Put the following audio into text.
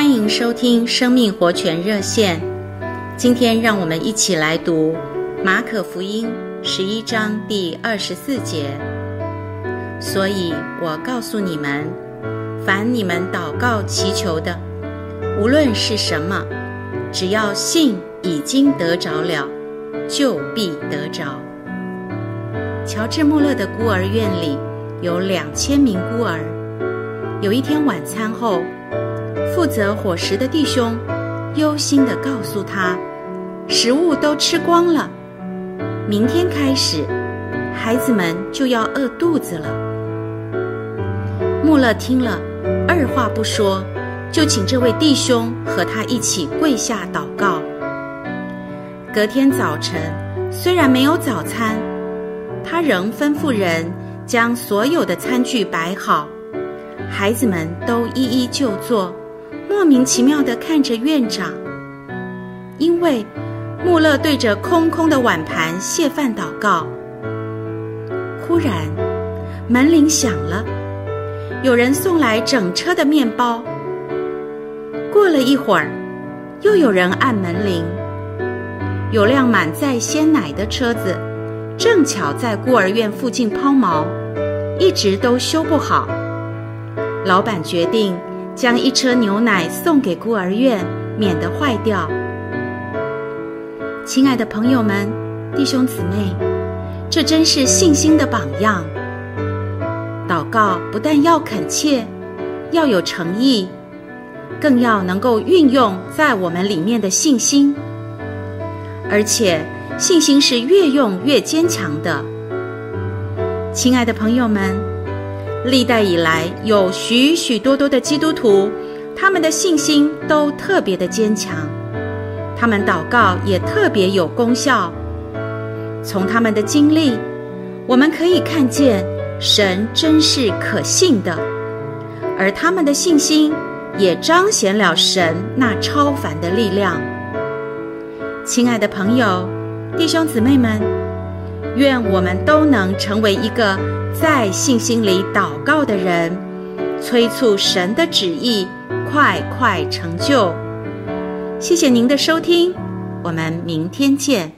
欢迎收听生命活泉热线。今天让我们一起来读马可福音十一章第二十四节。所以我告诉你们，凡你们祷告祈求的，无论是什么，只要信已经得着了，就必得着。乔治·穆勒的孤儿院里有两千名孤儿。有一天晚餐后，负责伙食的弟兄忧心地告诉他：“食物都吃光了，明天开始，孩子们就要饿肚子了。”穆勒听了，二话不说，就请这位弟兄和他一起跪下祷告。隔天早晨，虽然没有早餐，他仍吩咐人将所有的餐具摆好，孩子们都一一就坐。莫名其妙地看着院长，因为穆勒对着空空的碗盘谢饭祷告。忽然，门铃响了，有人送来整车的面包。过了一会儿，又有人按门铃。有辆满载鲜奶的车子，正巧在孤儿院附近抛锚，一直都修不好。老板决定。将一车牛奶送给孤儿院，免得坏掉。亲爱的朋友们、弟兄姊妹，这真是信心的榜样。祷告不但要恳切，要有诚意，更要能够运用在我们里面的信心。而且信心是越用越坚强的。亲爱的朋友们。历代以来，有许许多多的基督徒，他们的信心都特别的坚强，他们祷告也特别有功效。从他们的经历，我们可以看见神真是可信的，而他们的信心也彰显了神那超凡的力量。亲爱的朋友、弟兄姊妹们，愿我们都能成为一个。在信心里祷告的人，催促神的旨意快快成就。谢谢您的收听，我们明天见。